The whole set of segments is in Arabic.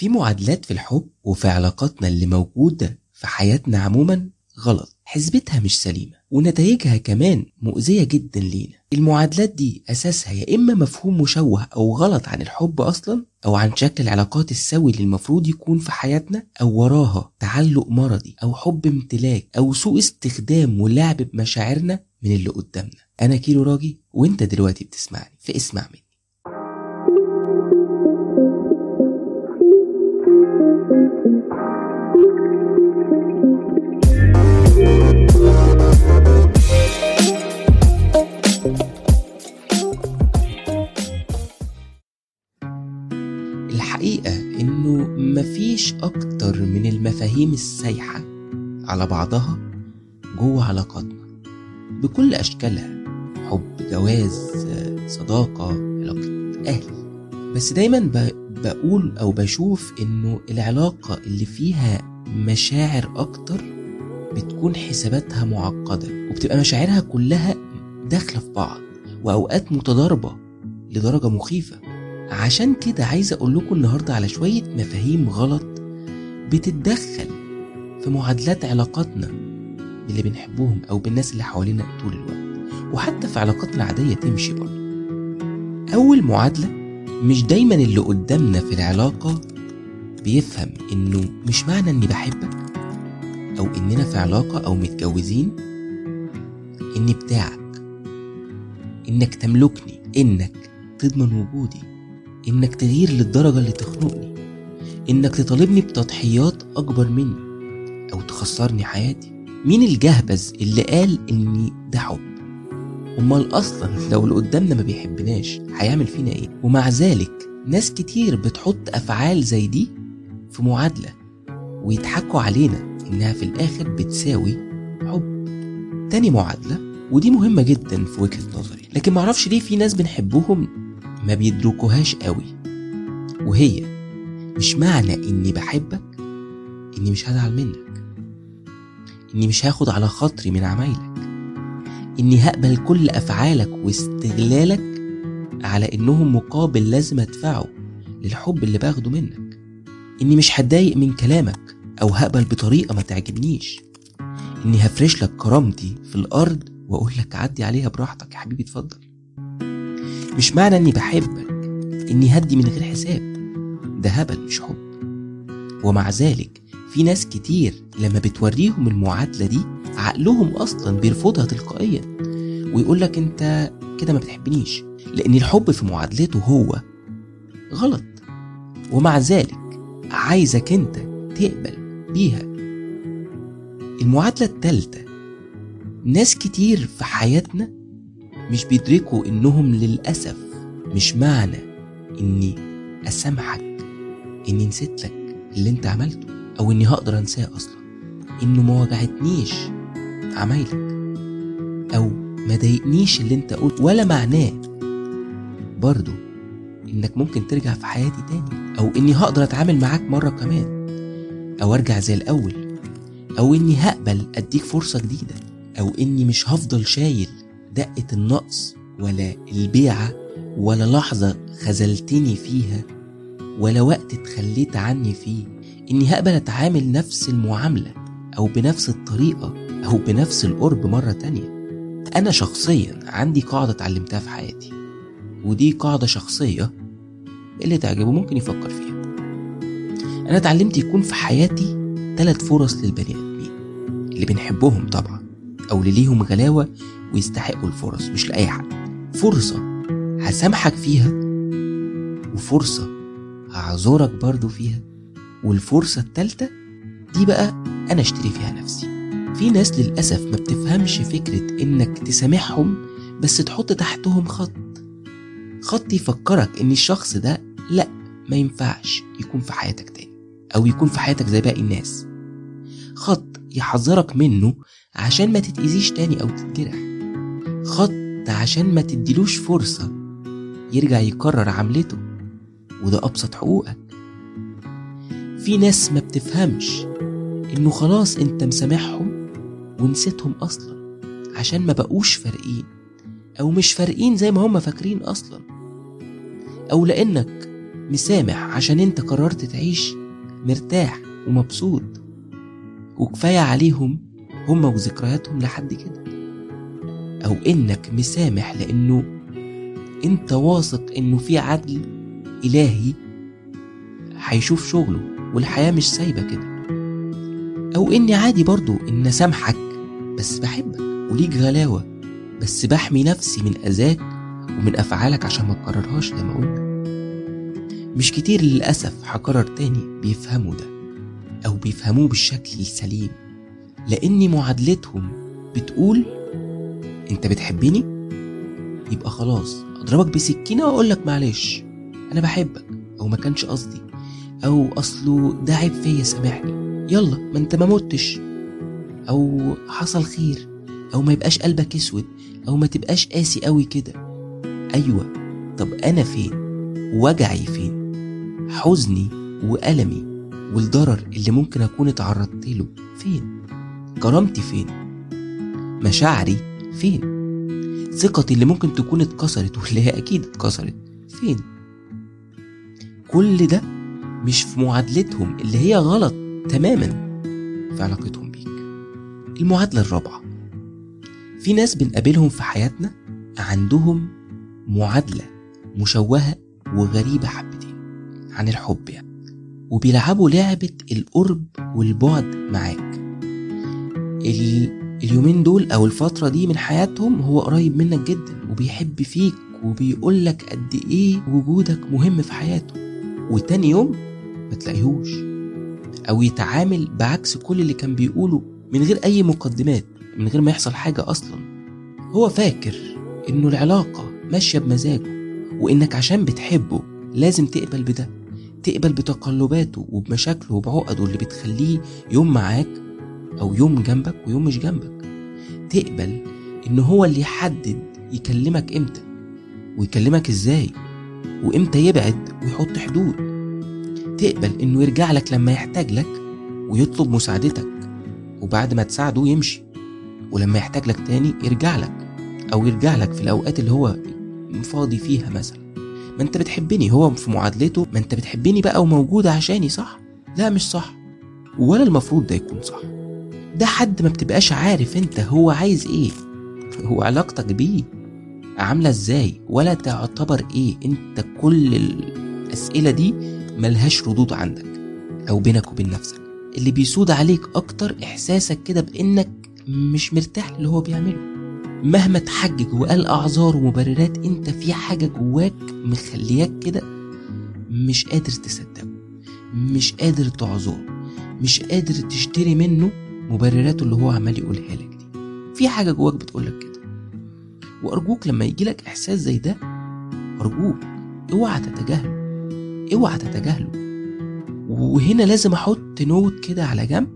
في معادلات في الحب وفي علاقاتنا اللي موجودة في حياتنا عموما غلط. حسبتها مش سليمة ونتائجها كمان مؤذية جدا لينا. المعادلات دي أساسها يا إما مفهوم مشوه أو غلط عن الحب أصلا أو عن شكل العلاقات السوي اللي المفروض يكون في حياتنا أو وراها تعلق مرضي أو حب امتلاك أو سوء استخدام ولعب بمشاعرنا من اللي قدامنا. أنا كيلو راجي وأنت دلوقتي بتسمعني. فاسمع مني. مفيش أكتر من المفاهيم السايحة على بعضها جوه علاقاتنا. بكل أشكالها حب جواز صداقة علاقة أهل. بس دايما بقول أو بشوف إنه العلاقة اللي فيها مشاعر أكتر بتكون حساباتها معقدة وبتبقى مشاعرها كلها داخلة في بعض وأوقات متضاربة لدرجة مخيفة. عشان كده عايز أقول لكم النهاردة على شوية مفاهيم غلط بتتدخل في معادلات علاقاتنا باللي بنحبهم أو بالناس اللي حوالينا طول الوقت. وحتى في علاقاتنا العادية تمشي برضه. أول معادلة مش دايما اللي قدامنا في العلاقة بيفهم إنه مش معنى إني بحبك أو إننا في علاقة أو متجوزين. إني بتاعك. إنك تملكني. إنك تضمن وجودي. إنك تغير للدرجة اللي تخنقني. إنك تطالبني بتضحيات أكبر مني أو تخسرني حياتي. مين الجهبذ اللي قال إني ده حب؟ أمال أصلا لو اللي قدامنا ما بيحبناش هيعمل فينا إيه؟ ومع ذلك ناس كتير بتحط أفعال زي دي في معادلة ويضحكوا علينا إنها في الآخر بتساوي حب. تاني معادلة ودي مهمة جدا في وجهة نظري لكن معرفش ليه في ناس بنحبهم ما بيدركوهاش قوي. وهي مش معنى إني بحبك إني مش هزعل منك. إني مش هاخد على خاطري من عمايلك. إني هقبل كل أفعالك واستغلالك على إنهم مقابل لازم أدفعه للحب اللي باخده منك. إني مش هتضايق من كلامك أو هقبل بطريقة ما تعجبنيش. إني هفرش لك كرامتي في الأرض وأقول لك عدي عليها براحتك يا حبيبي اتفضل. مش معنى إني بحبك إني هدي من غير حساب. ده هبل مش حب. ومع ذلك في ناس كتير لما بتوريهم المعادلة دي عقلهم أصلا بيرفضها تلقائيا ويقول لك أنت كده ما بتحبنيش لأن الحب في معادلته هو غلط. ومع ذلك عايزك أنت تقبل بيها. المعادلة التالتة ناس كتير في حياتنا مش بيدركوا إنهم للأسف مش معنى إني أسامحك إني نسيت لك اللي أنت عملته أو إني هقدر أنساه أصلا إنه ما وجعتنيش عمايلك أو ما ضايقنيش اللي أنت قلت ولا معناه. برضو إنك ممكن ترجع في حياتي تاني أو إني هقدر أتعامل معاك مرة كمان أو أرجع زي الأول أو إني هقبل أديك فرصة جديدة أو إني مش هفضل شايل دقة النقص ولا البيعة ولا لحظة خذلتني فيها ولا وقت اتخليت عني فيه إني هقبل أتعامل نفس المعاملة أو بنفس الطريقة أو بنفس القرب مرة تانية. أنا شخصيا عندي قاعدة اتعلمتها في حياتي ودي قاعدة شخصية اللي تعجبه ممكن يفكر فيها. أنا اتعلمت يكون في حياتي ثلاث فرص للبني آدمين اللي بنحبهم طبعا. أو اللي ليهم غلاوة ويستحقوا الفرص مش لأي حد. فرصة هسامحك فيها وفرصة هعذرك برضو فيها والفرصة التالتة دي بقى أنا أشتري فيها نفسي. في ناس للأسف ما بتفهمش فكرة إنك تسامحهم بس تحط تحتهم خط. خط يفكرك إن الشخص ده لأ ما ينفعش يكون في حياتك تاني أو يكون في حياتك زي باقي الناس. خط يحذرك منه عشان ما تتأذيش تاني أو تتجرح. خط عشان ما تديلوش فرصة يرجع يكرر عملته وده أبسط حقوقك. في ناس ما بتفهمش إنه خلاص أنت مسامحهم ونسيتهم أصلا عشان ما بقوش فارقين أو مش فارقين زي ما هم فاكرين أصلا. أو لأنك مسامح عشان أنت قررت تعيش مرتاح ومبسوط وكفاية عليهم هما وذكرياتهم لحد كده. أو إنك مسامح لأنه أنت واثق إنه في عدل إلهي هيشوف شغله والحياة مش سايبة كده. أو إني عادي برضو إن أسامحك بس بحبك وليك غلاوة بس بحمي نفسي من أذاك ومن أفعالك عشان ما تكررهاش زي ما قلنا مش كتير للأسف هكرر تاني بيفهموا ده أو بيفهموه بالشكل السليم. لأن معادلتهم بتقول أنت بتحبني؟ يبقى خلاص أضربك بسكينة وأقولك معلش أنا بحبك أو ما كانش قصدي أو أصله ده عيب فيا سامحني. يلا ما أنت ما متش. أو حصل خير أو ما يبقاش قلبك أسود أو ما تبقاش قاسي قوي كده. أيوة طب أنا فين؟ وجعي فين؟ حزني وألمي والضرر اللي ممكن أكون اتعرضت له فين؟ كرامتي فين؟ مشاعري فين؟ ثقتي اللي ممكن تكون اتكسرت واللي هي أكيد اتكسرت فين؟ كل ده مش في معادلتهم اللي هي غلط تماما في علاقتهم بيك. المعادلة الرابعة. في ناس بنقابلهم في حياتنا عندهم معادلة مشوهة وغريبة حبتين عن الحب يعني وبيلعبوا لعبة القرب والبعد معاك. اليومين دول أو الفترة دي من حياتهم هو قريب منك جدا وبيحب فيك وبيقولك قد إيه وجودك مهم في حياته. وتاني يوم ما تلاقيهوش أو يتعامل بعكس كل اللي كان بيقوله من غير أي مقدمات من غير ما يحصل حاجة أصلا. هو فاكر إنه العلاقة ماشية بمزاجه وإنك عشان بتحبه لازم تقبل بده تقبل بتقلباته وبمشاكله وبعقده اللي بتخليه يوم معاك أو يوم جنبك ويوم مش جنبك. تقبل إن هو اللي يحدد يكلمك إمتى ويكلمك إزاي وإمتى يبعد ويحط حدود. تقبل إنه يرجع لك لما يحتاج لك ويطلب مساعدتك وبعد ما تساعده يمشي. ولما يحتاج لك تاني يرجع لك أو يرجع لك في الأوقات اللي هو فاضي فيها مثلا. ما أنت بتحبني هو في معادلته. ما أنت بتحبني بقى وموجود عشاني صح؟ لا مش صح. ولا المفروض ده يكون صح. ده حد ما بتبقاش عارف انت هو عايز إيه هو علاقتك بيه عاملة إزاي ولا تعتبر إيه انت كل الأسئلة دي ملهاش ردود عندك أو بينك وبين نفسك. اللي بيسود عليك أكتر إحساسك كده بإنك مش مرتاح اللي هو بيعمله. مهما تحجج وقال أعذار ومبررات انت في حاجة جواك مخلياك كده مش قادر تصدقه مش قادر تعذره مش قادر تشتري منه مبرراته اللي هو عمال يقولها لك دي. في حاجة جواك بتقولك كده. وأرجوك لما يجيلك إحساس زي ده أرجوك اوعى تتجاهله. اوعى تتجاهله. وهنا لازم أحط نوت كده على جنب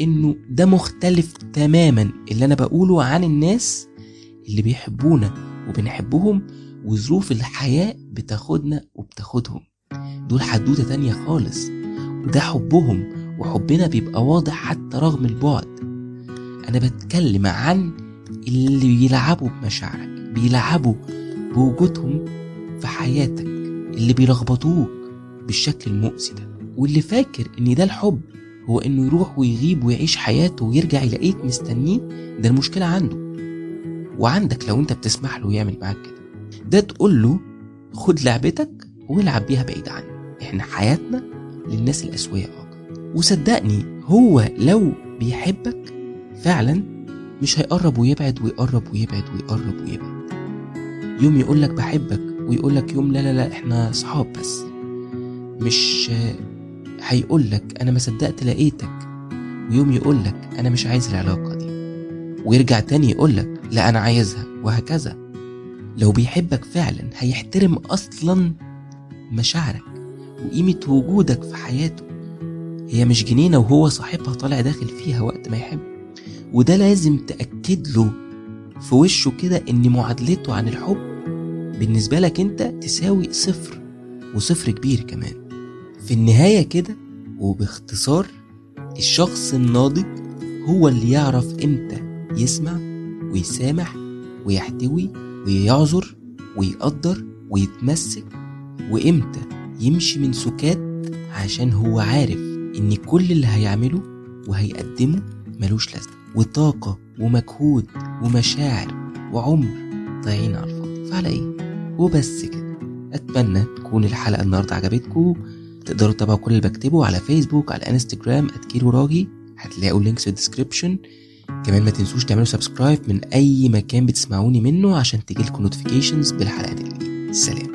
إنه ده مختلف تماما اللي أنا بقوله عن الناس اللي بيحبونا وبنحبهم وظروف الحياة بتاخدنا وبتاخدهم. دول حدوتة تانية خالص. وده حبهم وحبنا بيبقى واضح حتى رغم البعد. أنا بتكلم عن اللي بيلعبوا بمشاعرك بيلعبوا بوجودهم في حياتك اللي بيلخبطوك بالشكل المؤذي ده. واللي فاكر إن ده الحب هو إنه يروح ويغيب ويعيش حياته ويرجع يلاقيك مستنيه ده المشكلة عنده. وعندك لو أنت بتسمح له يعمل معاك كده. ده تقول له خد لعبتك والعب بيها بعيد عني إحنا حياتنا للناس الأسوياء فقط وصدقني هو لو بيحبك فعلا مش هيقرب ويبعد ويقرب ويبعد ويقرب ويبعد. يوم يقولك بحبك ويقولك يوم لا لا لا إحنا صحاب بس. مش هيقولك أنا ما صدقت لقيتك. ويوم يقولك أنا مش عايز العلاقة دي. ويرجع تاني يقولك لا أنا عايزها وهكذا. لو بيحبك فعلا هيحترم أصلا مشاعرك وقيمة وجودك في حياته. هي مش جنينة وهو صاحبها طالع داخل فيها وقت ما يحب. وده لازم تأكد له في وشه كده إن معادلته عن الحب بالنسبة لك أنت تساوي صفر وصفر كبير كمان. في النهاية كده وباختصار الشخص الناضج هو اللي يعرف إمتى يسمع ويسامح ويحتوي ويعذر ويقدر ويتمسك وإمتى يمشي من سكات عشان هو عارف. إن كل اللي هيعمله وهيقدمه ملوش لازمة. وطاقة ومجهود ومشاعر وعمر ضايعين على الفاضي. فعلى إيه؟ وبس كده. أتمنى تكون الحلقة النهاردة عجبتكم. تقدروا تتابعوا كل اللي بكتبه على فيسبوك على انستجرام اتكيرو راجي هتلاقوا اللينكس في الديسكريبشن كمان ما تنسوش تعملوا سبسكرايب من أي مكان بتسمعوني منه عشان تجيلكم نوتيفيكيشنز بالحلقات الجديدة سلام.